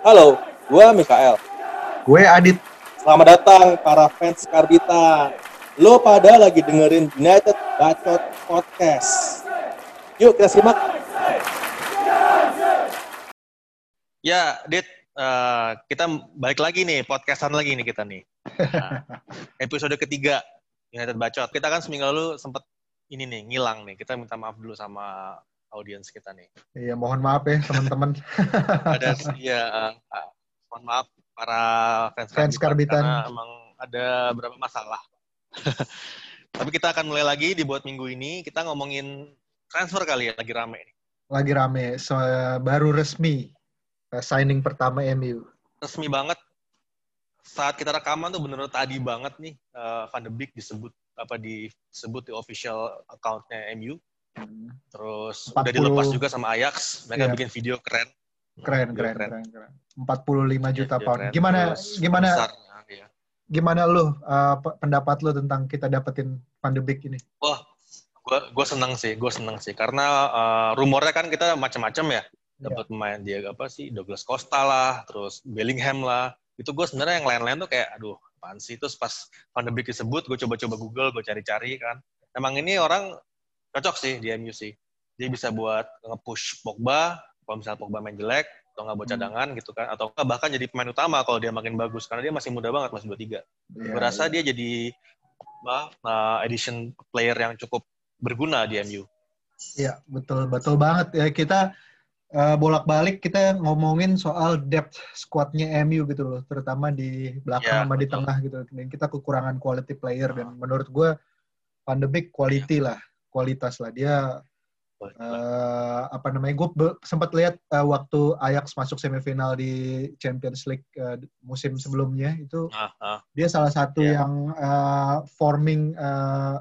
Halo, gue Mikael. Gue Adit. Selamat datang para fans Karbita. Lo pada lagi dengerin United Bacot Podcast. Yuk kita simak. Ya, Dit, uh, kita balik lagi nih, podcastan lagi nih kita nih. Nah, episode ketiga United Bacot. Kita kan seminggu lalu sempat ini nih, ngilang nih. Kita minta maaf dulu sama audiens kita nih. Iya, mohon maaf ya teman-teman. ada iya, uh, mohon maaf para fans, fans Karbitan, karena emang ada beberapa masalah. Tapi kita akan mulai lagi di buat minggu ini. Kita ngomongin transfer kali ya, lagi rame nih. Lagi rame, so, baru resmi uh, signing pertama MU. Resmi banget. Saat kita rekaman tuh bener-bener tadi banget nih uh, Van de Beek disebut apa disebut di official accountnya MU Terus 40, udah dilepas juga sama Ajax. Mereka yeah. bikin video keren. Keren, keren, keren, keren. 45 juta yeah, pound. Gimana, Terus gimana, besar, ya. gimana lu uh, pendapat lu tentang kita dapetin Beek ini? Wah, gua, gua seneng sih, gua seneng sih. Karena uh, rumornya kan kita macam-macam ya. Dapat yeah. pemain dia apa sih, Douglas Costa lah, terus Bellingham lah. Itu gue sebenarnya yang lain-lain tuh kayak, aduh, apaan sih? Terus pas Beek disebut, gue coba-coba Google, gue cari-cari kan. Emang ini orang cocok sih di MU sih. Dia bisa buat nge-push Pogba, kalau misalnya Pogba main jelek, atau nggak buat hmm. cadangan hmm. gitu kan, atau bahkan jadi pemain utama kalau dia makin bagus, karena dia masih muda banget, masih 23. Yeah, Gue rasa yeah. dia jadi uh, edition player yang cukup berguna di MU. Iya, betul betul banget ya kita uh, bolak-balik kita ngomongin soal depth squadnya MU gitu loh, terutama di belakang ya, sama betul. di tengah gitu. Dan kita kekurangan quality player dan menurut gue pandemic quality ya. lah kualitas lah dia uh, apa namanya gue sempat lihat uh, waktu Ajax masuk semifinal di Champions League uh, musim sebelumnya itu uh, uh. dia salah satu yeah. yang uh, forming uh,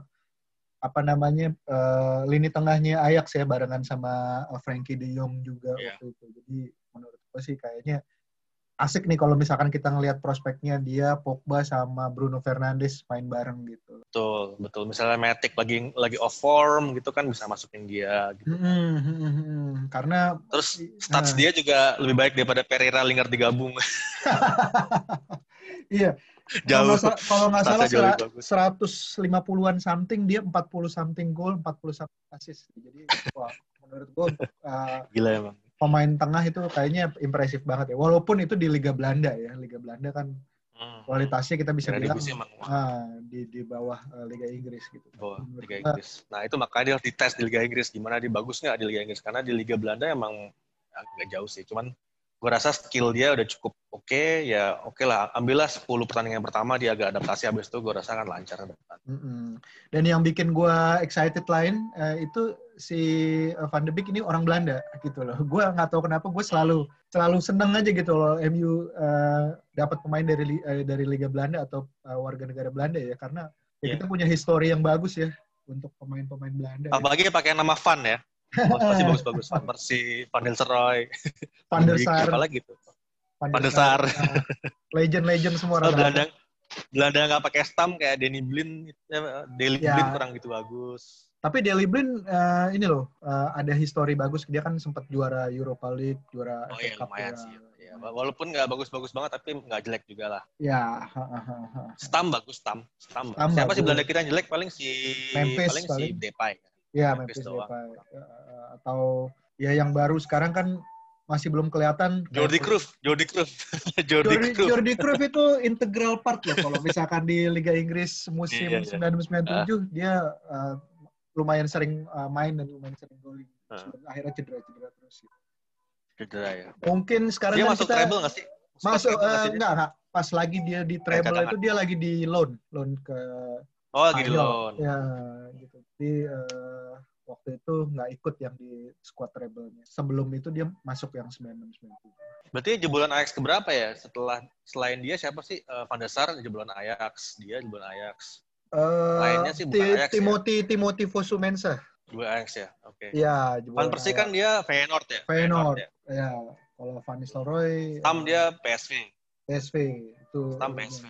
apa namanya uh, lini tengahnya Ajax ya barengan sama Frankie De Jong juga yeah. waktu itu jadi menurut gue sih kayaknya asik nih kalau misalkan kita ngelihat prospeknya dia Pogba sama Bruno Fernandes main bareng gitu. Betul, betul. Misalnya Matic lagi lagi off form gitu kan bisa masukin dia gitu. Hmm, hmm, hmm, hmm. Karena terus stats uh, dia juga lebih baik daripada Pereira Lingard digabung. iya. Jauh. Kalau nggak salah seratus lima puluhan something dia 40 something gol, 40 something assist. Jadi wah menurut gue uh, gila emang pemain tengah itu kayaknya impresif banget ya. Walaupun itu di Liga Belanda ya. Liga Belanda kan hmm. kualitasnya kita bisa bilang ah, di di bawah uh, Liga Inggris gitu. Bawah Liga Inggris. Nah itu makanya dia harus dites di Liga Inggris gimana dia bagus nggak di Liga Inggris karena di Liga Belanda emang agak jauh sih. Cuman gue rasa skill dia udah cukup oke okay, ya oke okay lah ambillah 10 pertandingan pertama dia agak adaptasi habis itu gue rasa kan lancar mm -hmm. dan yang bikin gue excited lain uh, itu si Van de Beek ini orang Belanda gitu loh gue nggak tahu kenapa gue selalu selalu seneng aja gitu loh MU uh, dapat pemain dari uh, dari Liga Belanda atau uh, warga negara Belanda ya karena yeah. ya iya. kita punya histori yang bagus ya untuk pemain-pemain Belanda. Apalagi ya. pakai nama Van ya. Pasti bagus-bagus. Persi, Van der Seroy, Van der Sar. Apa lagi tuh? Van der Sar. Legend-legend semua orang. Belanda, Belanda nggak pakai stam kayak Danny Blin, Daily ya. Blin kurang gitu bagus. Tapi Daily Blin uh, ini loh uh, ada histori bagus. Dia kan sempat juara Europa League, juara oh, iya, Cup. Lumayan ya. sih. Ya, walaupun nggak bagus-bagus banget, tapi nggak jelek juga lah. Ya. Stam bagus, Stam. Stam. Stam Siapa bagus. sih Belanda kita yang jelek paling si Memphis, paling, paling si Depay. Ya, Memphis, Memphis Depay. Uh, atau ya yang baru sekarang kan masih belum kelihatan. Jordi Cruyff, Jordi Cruyff. Jordi, Jordi, Cruyff. Jordi Cruyff itu integral part ya kalau misalkan di Liga Inggris musim yeah, yeah. 1997 uh. dia uh, lumayan sering uh, main dan lumayan sering golin. Uh. Akhirnya cedera-cedera terus. Gitu. Cedera ya. Mungkin sekarang dia kan masuk kita treble nggak sih? Masuk, uh, enggak, enggak. Pas lagi dia di treble itu dia lagi di loan, loan ke Oh, lagi di loan. Ya, gitu. Jadi uh, waktu itu nggak ikut yang di squad treble-nya. Sebelum itu dia masuk yang 96 Berarti jebolan Ajax keberapa ya? Setelah selain dia siapa sih? Uh, Van der Sar jebolan Ajax, dia jebolan Ajax. Uh, Lainnya sih bukan Ajax Timothy ya? Timothy Fosu-Mensah. Dua Ajax ya. Oke. Okay. Iya, Van Persie kan dia Feyenoord ya. Feyenoord. Feyenoord ya. ya. Kalau Van Nistelrooy Stam dia PSV. PSV itu. Stam PSV.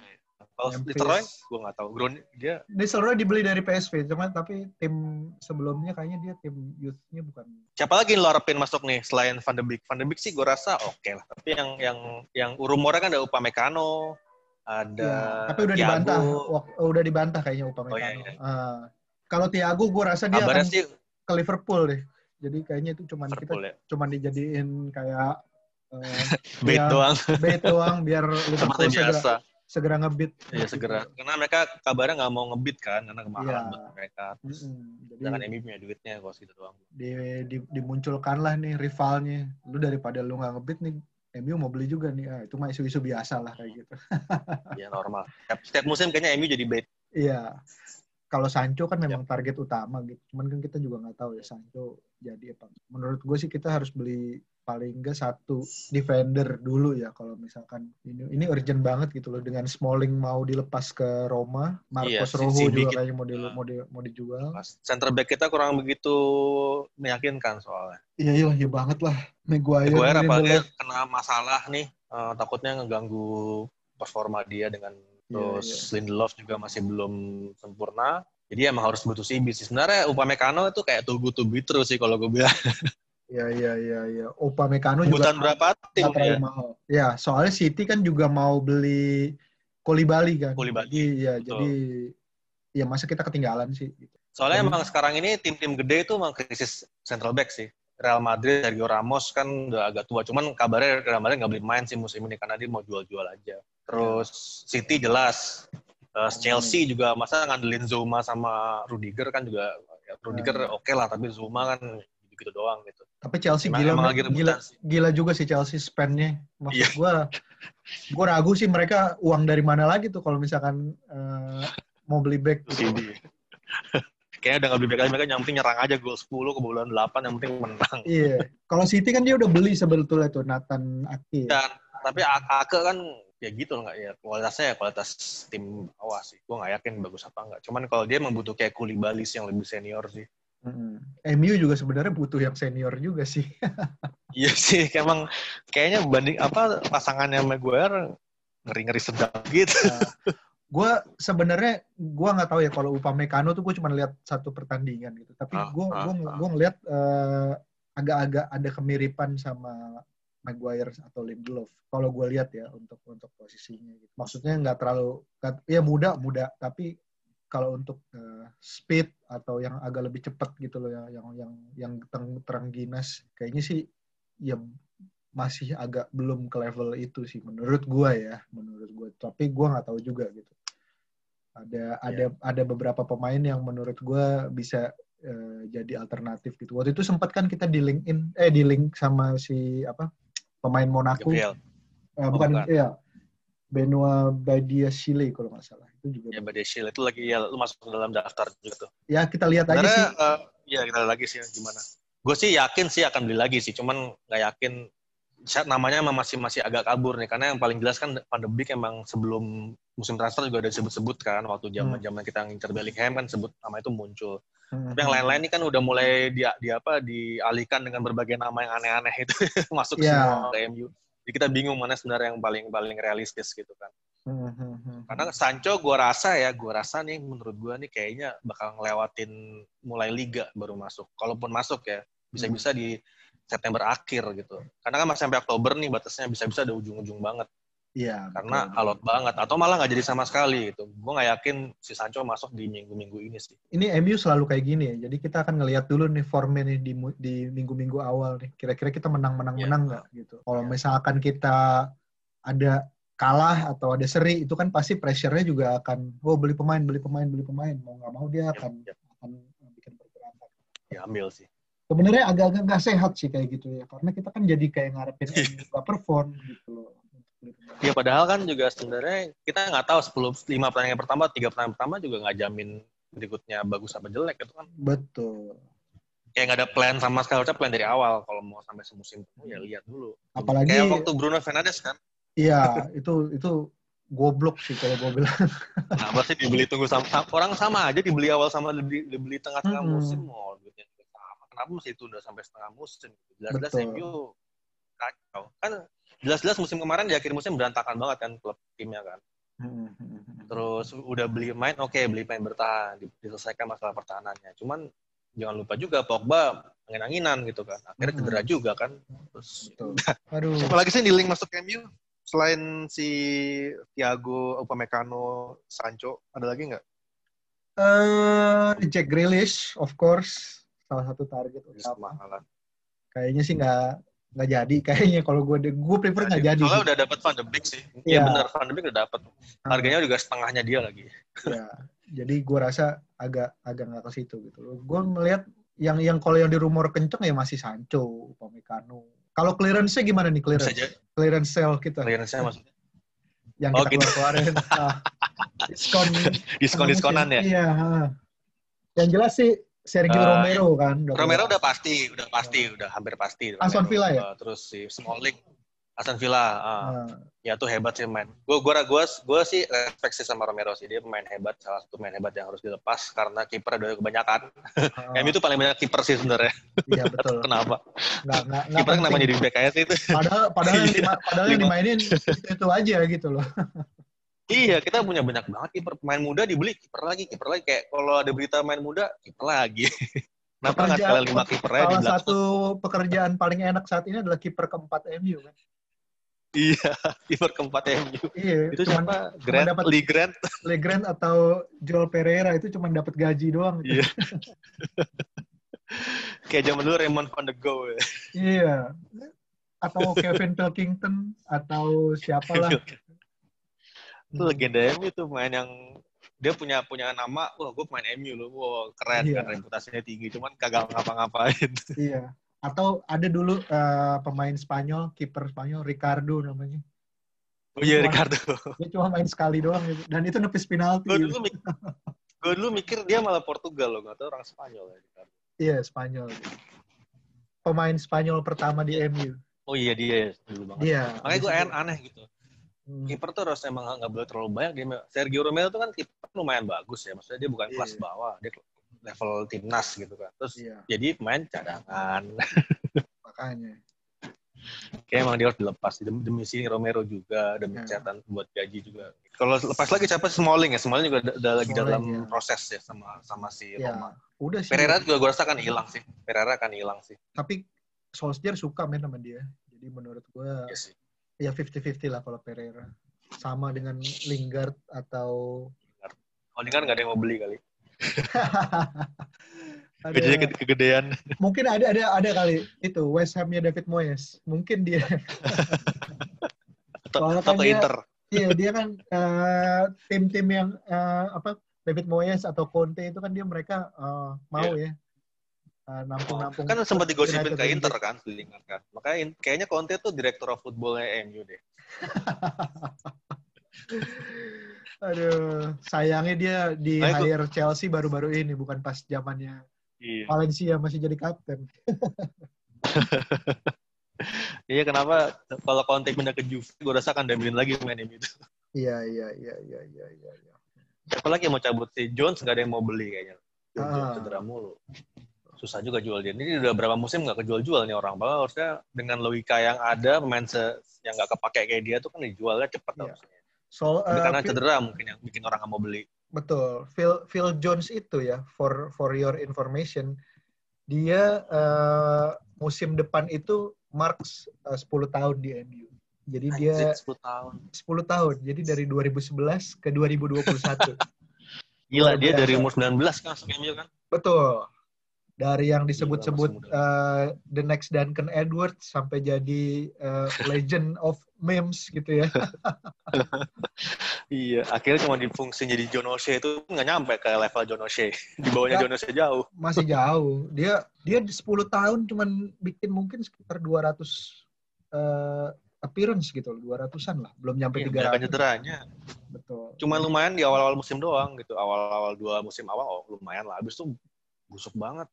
Kalau Nistelrooy, gue nggak tahu. Ground dia. Nistelrooy dibeli dari PSV, cuma tapi tim sebelumnya kayaknya dia tim youth-nya bukan. Siapa lagi yang lo harapin masuk nih selain Van de Beek? Van de Beek sih gue rasa oke okay lah. Tapi yang yang yang rumornya kan ada Upamecano, ada. Ya, tapi udah Thiago. dibantah, udah dibantah kayaknya Upamecano. Oh, iya, iya. Uh, kalau Thiago gue rasa dia Kabarnya akan sih, ke Liverpool deh. Jadi kayaknya itu cuman Liverpool, kita ya? cuman dijadiin kayak uh, bait doang. Bait doang biar Liverpool segera, segera ngebit. Iya segera. Karena mereka kabarnya nggak mau ngebit kan karena kemahalan ya. buat mereka. Terus mm -hmm. Jadi, MU punya duitnya kalau segitu doang. Di, di, dimunculkan lah nih rivalnya. Lu daripada lu nggak ngebit nih MU mau beli juga nih. Ah, itu mah isu-isu biasa lah kayak gitu. Iya normal. Setiap, setiap musim kayaknya MU jadi bait. Iya kalau Sancho kan memang yep. target utama gitu. Cuman kan kita juga nggak tahu ya Sancho jadi apa. Menurut gue sih kita harus beli paling enggak satu defender dulu ya kalau misalkan ini ini urgent banget gitu loh dengan Smalling mau dilepas ke Roma, Marcos iya, Rojo juga kayaknya mau di, mau di, mau dijual. Center back kita kurang begitu meyakinkan soalnya. Iya iya iya banget lah. Maguire, Maguire apalagi kena masalah nih uh, takutnya ngeganggu performa dia dengan Terus yeah, yeah. Lindelof juga masih belum sempurna. Jadi emang harus butuh CB sih. Sebenarnya Upamecano itu kayak tubuh tubuh terus sih kalau gue bilang. Iya iya iya iya. Upamecano juga berapa tim ya? mahal. Ya, soalnya City kan juga mau beli Kolibali kan. Kolibali. Iya, jadi ya masa kita ketinggalan sih gitu. Soalnya emang sekarang ini tim-tim gede itu emang krisis central back sih. Real Madrid, Sergio Ramos kan udah agak tua. Cuman kabarnya Real Madrid nggak beli main sih musim ini karena dia mau jual-jual aja. Terus City jelas. Uh, Chelsea hmm. juga masa ngandelin Zuma sama Rudiger kan juga ya, Rudiger hmm. oke okay lah tapi Zuma kan gitu-gitu doang gitu. Tapi Chelsea gila, lagi gila, gila juga sih Chelsea spendnya. Maksud yeah. gue, gue ragu sih mereka uang dari mana lagi tuh kalau misalkan uh, mau beli back. Gitu. Kayaknya udah gak beli back lagi, mereka yang penting nyerang aja gol 10 ke bulan 8, yang penting menang. Iya. Kalau City kan dia udah beli sebetulnya tuh Nathan Ake. Dan, tapi Ake kan ya gitu nggak ya kualitasnya ya kualitas tim bawah sih gue nggak yakin bagus apa enggak cuman kalau dia membutuh kayak Kulibalis yang lebih senior sih hmm. MU juga sebenarnya butuh yang senior juga sih iya sih emang kayaknya banding apa pasangannya Maguire ngeri ngeri sedap gitu nah, gue sebenarnya gue nggak tahu ya kalau Upamecano tuh gue cuma lihat satu pertandingan gitu tapi gue ah, gue ah, gue ah. ngeliat uh, agak-agak ada kemiripan sama Maguire atau Lindelof kalau gue lihat ya untuk untuk posisinya gitu. Maksudnya nggak terlalu ya muda muda tapi kalau untuk uh, speed atau yang agak lebih cepat gitu loh yang yang yang yang terang, terang ginas kayaknya sih ya masih agak belum ke level itu sih menurut gue ya menurut gue tapi gue nggak tahu juga gitu ada yeah. ada ada beberapa pemain yang menurut gue bisa uh, jadi alternatif gitu waktu itu sempat kan kita di link in eh di link sama si apa pemain Monaco. Uh, bukan, bukan. ya Benoit Badiashile kalau nggak salah itu juga. Ya Badiashile itu lagi ya lu masuk ke dalam daftar juga tuh. Ya kita lihat aja sih. Uh, ya kita lihat lagi sih gimana. Gue sih yakin sih akan beli lagi sih, cuman nggak yakin namanya emang masih masih agak kabur nih karena yang paling jelas kan Beek emang sebelum musim transfer juga udah disebut-sebut kan waktu zaman zaman kita ngincer Bellingham kan sebut nama itu muncul Hmm. Tapi yang lain-lain ini kan udah mulai di, di apa dialihkan dengan berbagai nama yang aneh-aneh itu masuk yeah. semua ke MU. Jadi kita bingung mana sebenarnya yang paling paling realistis gitu kan. Hmm, hmm, hmm. Karena Sancho gue rasa ya, gue rasa nih menurut gue nih kayaknya bakal ngelewatin mulai liga baru masuk. Kalaupun masuk ya, bisa-bisa di September akhir gitu. Karena kan masih sampai Oktober nih batasnya bisa-bisa ada ujung-ujung banget. Iya. Karena betul. alot banget atau malah nggak jadi sama sekali gitu. Gue nggak yakin si Sancho masuk di minggu-minggu ini sih. Ini MU selalu kayak gini ya. Jadi kita akan ngelihat dulu nih formnya nih di di minggu-minggu awal nih. Kira-kira kita menang-menang-menang iya. nggak ya. gitu. Kalau ya. misalkan kita ada kalah atau ada seri itu kan pasti pressure-nya juga akan oh beli pemain beli pemain beli pemain mau nggak mau dia iya, akan ya, ya. akan bikin pergerakan. Ya ambil sih. Sebenarnya agak-agak nggak sehat sih kayak gitu ya karena kita kan jadi kayak ngarepin nggak perform gitu loh Ya padahal kan juga sebenarnya kita nggak tahu 10 lima pertandingan pertama, tiga pertandingan pertama juga nggak jamin berikutnya bagus apa jelek itu kan. Betul. Kayak nggak ada plan sama sekali, harusnya plan dari awal kalau mau sampai semusim penuh ya lihat dulu. Apalagi kayak waktu Bruno Fernandes kan. Iya, itu itu goblok sih kalau gue bilang. Nah, pasti dibeli tunggu sama orang sama aja dibeli awal sama dibeli, dibeli tengah-tengah hmm. musim mau duitnya sama. Kenapa mesti tunda sampai setengah musim? Jelas-jelas MU kacau. Kan jelas-jelas musim kemarin di akhir musim berantakan banget kan klub timnya kan. Hmm. Terus udah beli main, oke okay, beli main bertahan, diselesaikan masalah pertahanannya. Cuman jangan lupa juga Pogba angin-anginan gitu kan. Akhirnya hmm. cedera juga kan. Terus Aduh. Siapa lagi sih di link masuk MU? Selain si Thiago, Upamecano, Sancho, ada lagi nggak? Uh, Jack Grealish, of course, salah satu target utama. Kayaknya sih nggak nggak jadi kayaknya kalau gue gue prefer nggak jadi. Soalnya udah dapat Van de Beek sih. Iya ya, benar Van de Beek udah dapat. Ah. Harganya juga setengahnya dia lagi. Iya. Jadi gue rasa agak agak nggak ke situ gitu. Gue melihat yang yang kalau yang di rumor kenceng ya masih Sancho, Upamecano. Kalau clearance-nya gimana nih clearance? Clearance sale kita. Clearance-nya maksudnya? Yang oh, kita gitu. keluar-keluarin. ah, diskon. Diskon-diskonan ya? Iya. Yang jelas sih Sergio uh, Romero kan. Romero udah pasti, udah pasti, udah hampir pasti. Aston Villa ya? Uh, terus si Smalling Aston Villa, uh, uh. ya tuh hebat sih main. Gue gue gue gue sih respect sih sama Romero sih dia pemain hebat, salah satu pemain hebat yang harus dilepas karena kiper udah kebanyakan. Uh. MU itu paling banyak kiper sih sebenarnya. Iya betul. kenapa? kiper kenapa jadi back aja sih itu? Padahal padahal yang, lima, padahal yang dimainin itu aja gitu loh. Iya, kita punya banyak banget kiper pemain muda dibeli kiper lagi, kiper lagi kayak kalau ada berita main muda kiper lagi. Kenapa nggak sekalian lima kiper aja Salah satu pekerjaan paling enak saat ini adalah kiper keempat MU kan. Iya, kiper keempat MU. Iya, itu cuman, siapa? Grant, dapat Lee Grant. Lee Grant atau Joel Pereira itu cuma dapat gaji doang. Iya. Kayak zaman dulu Raymond van de Go. Ya. Iya. Atau Kevin Pilkington atau siapalah. Itu legenda MU tuh main yang dia punya punya nama, wah gue pemain MU loh, wah keren iya. kan reputasinya tinggi, cuman kagak ngapa-ngapain. Iya. Atau ada dulu uh, pemain Spanyol, kiper Spanyol Ricardo namanya. Oh iya Ricardo. Dia cuma main sekali doang gitu. Dan itu nepis penalti. Gue dulu, mikir, gue dulu mikir dia malah Portugal loh, gak tau orang Spanyol ya Ricardo. Iya Spanyol. Pemain Spanyol pertama di MU. Oh iya dia dulu banget. Iya. Makanya gue aneh gitu. Hmm. Kiper tuh harus emang nggak boleh terlalu banyak. Dia, Sergio Romero tuh kan kiper lumayan bagus ya. Maksudnya dia bukan yeah. kelas bawah. Dia level timnas gitu kan. Terus yeah. jadi pemain cadangan. Makanya. Kayak emang dia harus dilepas demi, demi sini Romero juga demi yeah. catatan buat gaji juga. Kalau lepas lagi siapa Smalling ya? Smalling juga udah lagi dalam ya. proses ya sama sama si yeah. Roma. Udah sih. Pereira juga gue rasa kan hilang sih. Pereira kan hilang sih. Tapi Solskjaer suka main sama dia. Jadi menurut gue ya, sih. Ya 50-50 lah kalau Pereira. Sama dengan Lingard atau Oh, Lingard nggak ada yang mau beli kali. ada, kegedean. Mungkin ada ada ada kali itu West Hamnya David Moyes. Mungkin dia. atau, kan dia, Inter. Iya dia kan uh, tim-tim yang uh, apa David Moyes atau Conte itu kan dia mereka uh, mau yeah. ya nampung-nampung. Kan sempat digosipin ke Inter kan, Lingard kan. Makanya kayaknya Conte tuh direktur of footballnya MU deh. Aduh, sayangnya dia di nah, hire Chelsea baru-baru ini, bukan pas zamannya iya. Valencia masih jadi kapten. iya, kenapa kalau kontak pindah ke Juve, gue rasa akan daminin lagi main ini itu. Iya, iya, iya, iya, iya, iya. iya. Siapa lagi yang mau cabut sih? Jones nggak ada yang mau beli kayaknya. Jones ah. cedera mulu. Susah juga jual dia. Ini udah berapa musim nggak kejual-jual nih orang. Bahwa harusnya dengan logika yang ada, pemain yang nggak kepake kayak dia tuh kan dijualnya iya. harusnya. So, uh, karena cedera mungkin yang bikin orang nggak mau beli. Betul. Phil Phil Jones itu ya, for for your information, dia uh, musim depan itu marks uh, 10 tahun di MU. Jadi dia 10 tahun. 10 tahun. Jadi dari 2011 ke 2021. Gila, dia dari umur 19 kan MU kan? Betul dari yang disebut-sebut uh, the next Duncan Edwards sampai jadi uh, legend of memes gitu ya. iya, akhirnya cuma di fungsi jadi John O'Shea itu nggak nyampe ke level John O'Shea. Di bawahnya John O'Shea jauh. Masih jauh. Dia dia 10 tahun cuman bikin mungkin sekitar 200 uh, appearance gitu, 200-an lah. Belum nyampe iya, 300. cederanya. Betul. Cuma lumayan di awal-awal musim doang gitu. Awal-awal dua musim awal oh lumayan lah. Habis itu busuk banget.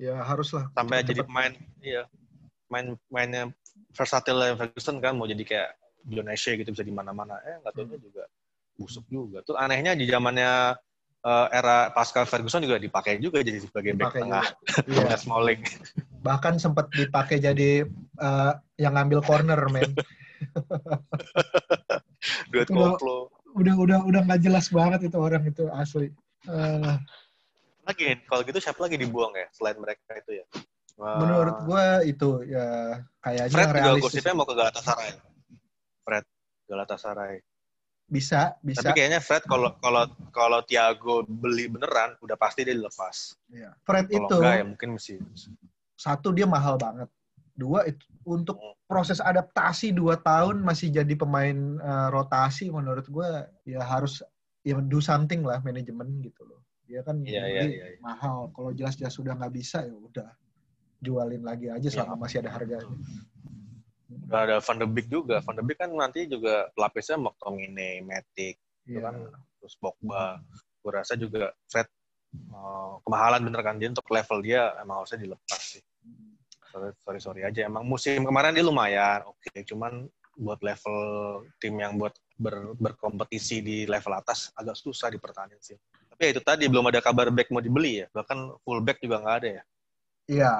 Ya haruslah. Sampai jadi pemain, iya, main mainnya versatile Ferguson kan mau jadi kayak John Ashe gitu bisa di mana-mana. Eh nggak tahu hmm. juga busuk juga. Tuh anehnya di zamannya uh, era Pascal Ferguson juga dipakai juga jadi sebagai back tengah. Iya. Smalling. Bahkan sempat dipakai jadi uh, yang ngambil corner, men. Duet koplo. udah udah udah nggak jelas banget itu orang itu asli. Uh, lagi kalau gitu siapa lagi dibuang ya selain mereka itu ya? Menurut gue itu ya kayaknya Fred juga gosipnya mau ke Galatasaray. Fred Galatasaray. Bisa, bisa. Tapi kayaknya Fred kalau kalau kalau Thiago beli beneran udah pasti dia dilepas. Iya. Fred kalo itu enggak, ya mungkin mesti satu dia mahal banget. Dua itu untuk hmm. proses adaptasi dua tahun masih jadi pemain uh, rotasi menurut gue ya harus ya do something lah manajemen gitu loh. Dia kan yeah, yeah, yeah, yeah. mahal. Kalau jelas-jelas sudah nggak bisa ya udah jualin lagi aja selama yeah. masih ada harganya. Udah ada Van de Beek juga. Van de Beek kan nanti juga pelapisnya McTominay, Matic, yeah. kan terus Pogba. Gue rasa juga Fred uh, kemahalan bener kan dia untuk level dia emang harusnya dilepas sih. Sorry, sorry, sorry aja. Emang musim kemarin dia lumayan, oke. Okay. Cuman buat level tim yang buat ber, berkompetisi di level atas agak susah dipertahankan sih. Tapi ya itu tadi belum ada kabar back mau dibeli ya. Bahkan full back juga nggak ada ya. Iya,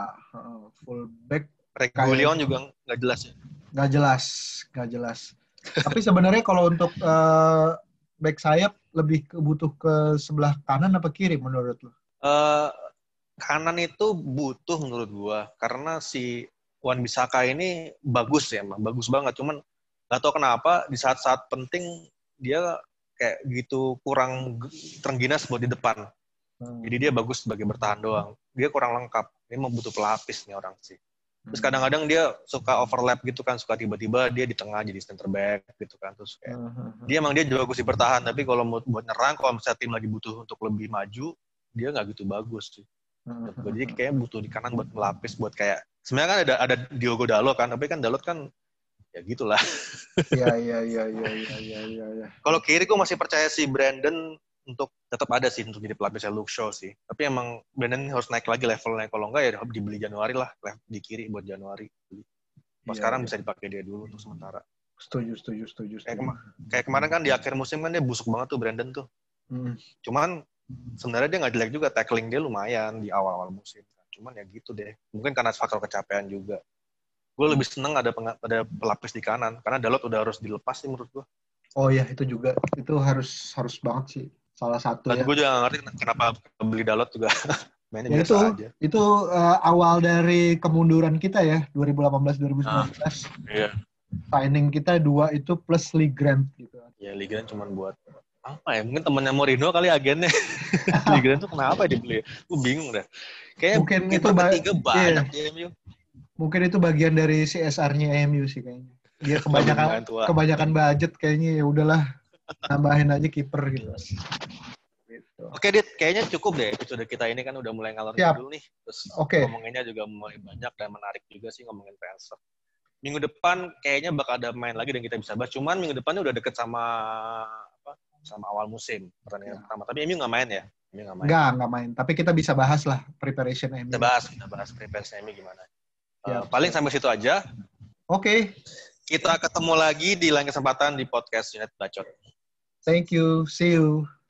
full back Regulion juga nggak jelas ya? Nggak jelas, nggak jelas. Tapi sebenarnya kalau untuk uh, back sayap lebih butuh ke sebelah kanan apa kiri menurut lo? Uh, kanan itu butuh menurut gua karena si Wan Bisaka ini bagus ya, emang bagus banget. Cuman nggak tahu kenapa di saat-saat penting dia kayak gitu kurang terengginas buat di depan. Hmm. Jadi dia bagus sebagai bertahan doang. Dia kurang lengkap. Ini mau butuh pelapis nih orang sih. Terus kadang-kadang dia suka overlap gitu kan, suka tiba-tiba dia di tengah jadi center back gitu kan. Terus kayak uh, -huh. dia emang dia bagus di bertahan, tapi kalau mau buat nyerang, kalau misalnya tim lagi butuh untuk lebih maju, dia nggak gitu bagus sih. -huh. Jadi kayak butuh di kanan buat melapis, buat kayak sebenarnya kan ada ada Diogo Dalot kan, tapi kan Dalot kan ya gitulah. Iya iya iya iya iya iya. Ya. Kalau kiri gue masih percaya si Brandon untuk tetap ada sih untuk jadi pelapisnya Luke Shaw sih. Tapi emang Brandon harus naik lagi levelnya. Kalau enggak ya dibeli Januari lah, di kiri buat Januari. Pas yeah, sekarang yeah. bisa dipakai dia dulu untuk sementara. Setuju, setuju, setuju. Kayak, kema kayak kemarin kan di akhir musim kan dia busuk banget tuh Brandon tuh. Hmm. Cuman sebenarnya dia nggak jelek juga, tackling dia lumayan di awal-awal musim. Cuman ya gitu deh. Mungkin karena faktor kecapean juga. Gue lebih seneng ada ada pelapis di kanan karena Dalot udah harus dilepas sih menurut gue. Oh iya itu juga itu harus harus banget sih salah satu Dan ya. gue juga ngerti kenapa beli Dalot juga mainnya ya biasa itu, aja. Itu uh, awal dari kemunduran kita ya 2018 2019. Ah, iya. Signing kita dua itu plus Lee Grant gitu. Ya Lee Grant cuma buat apa ya? Mungkin temennya Mourinho kali agennya. Lee Grant tuh kenapa dibeli? Gue bingung dah. Kayak mungkin itu tiga banyak iya. MU. Mungkin itu bagian dari CSR-nya MU sih kayaknya. Dia kebanyakan kebanyakan budget kayaknya ya udahlah tambahin aja kiper gitu. gitu. Oke, Dit, kayaknya cukup deh episode kita ini kan udah mulai ngalor dulu nih. Terus okay. ngomonginnya juga mulai banyak dan menarik juga sih ngomongin transfer. Minggu depan kayaknya bakal ada main lagi dan kita bisa bahas. Cuman minggu depannya udah deket sama apa? Sama awal musim pertandingan ya. pertama. Tapi MU nggak main ya? MU nggak main. Nggak, nggak main. Tapi kita bisa bahas lah preparation MU. Kita bahas, kita bahas preparation MU gimana. Ya. Uh, paling sampai situ aja. Oke. Okay. Kita ketemu lagi di lain kesempatan di podcast United Bacot. Thank you. See you.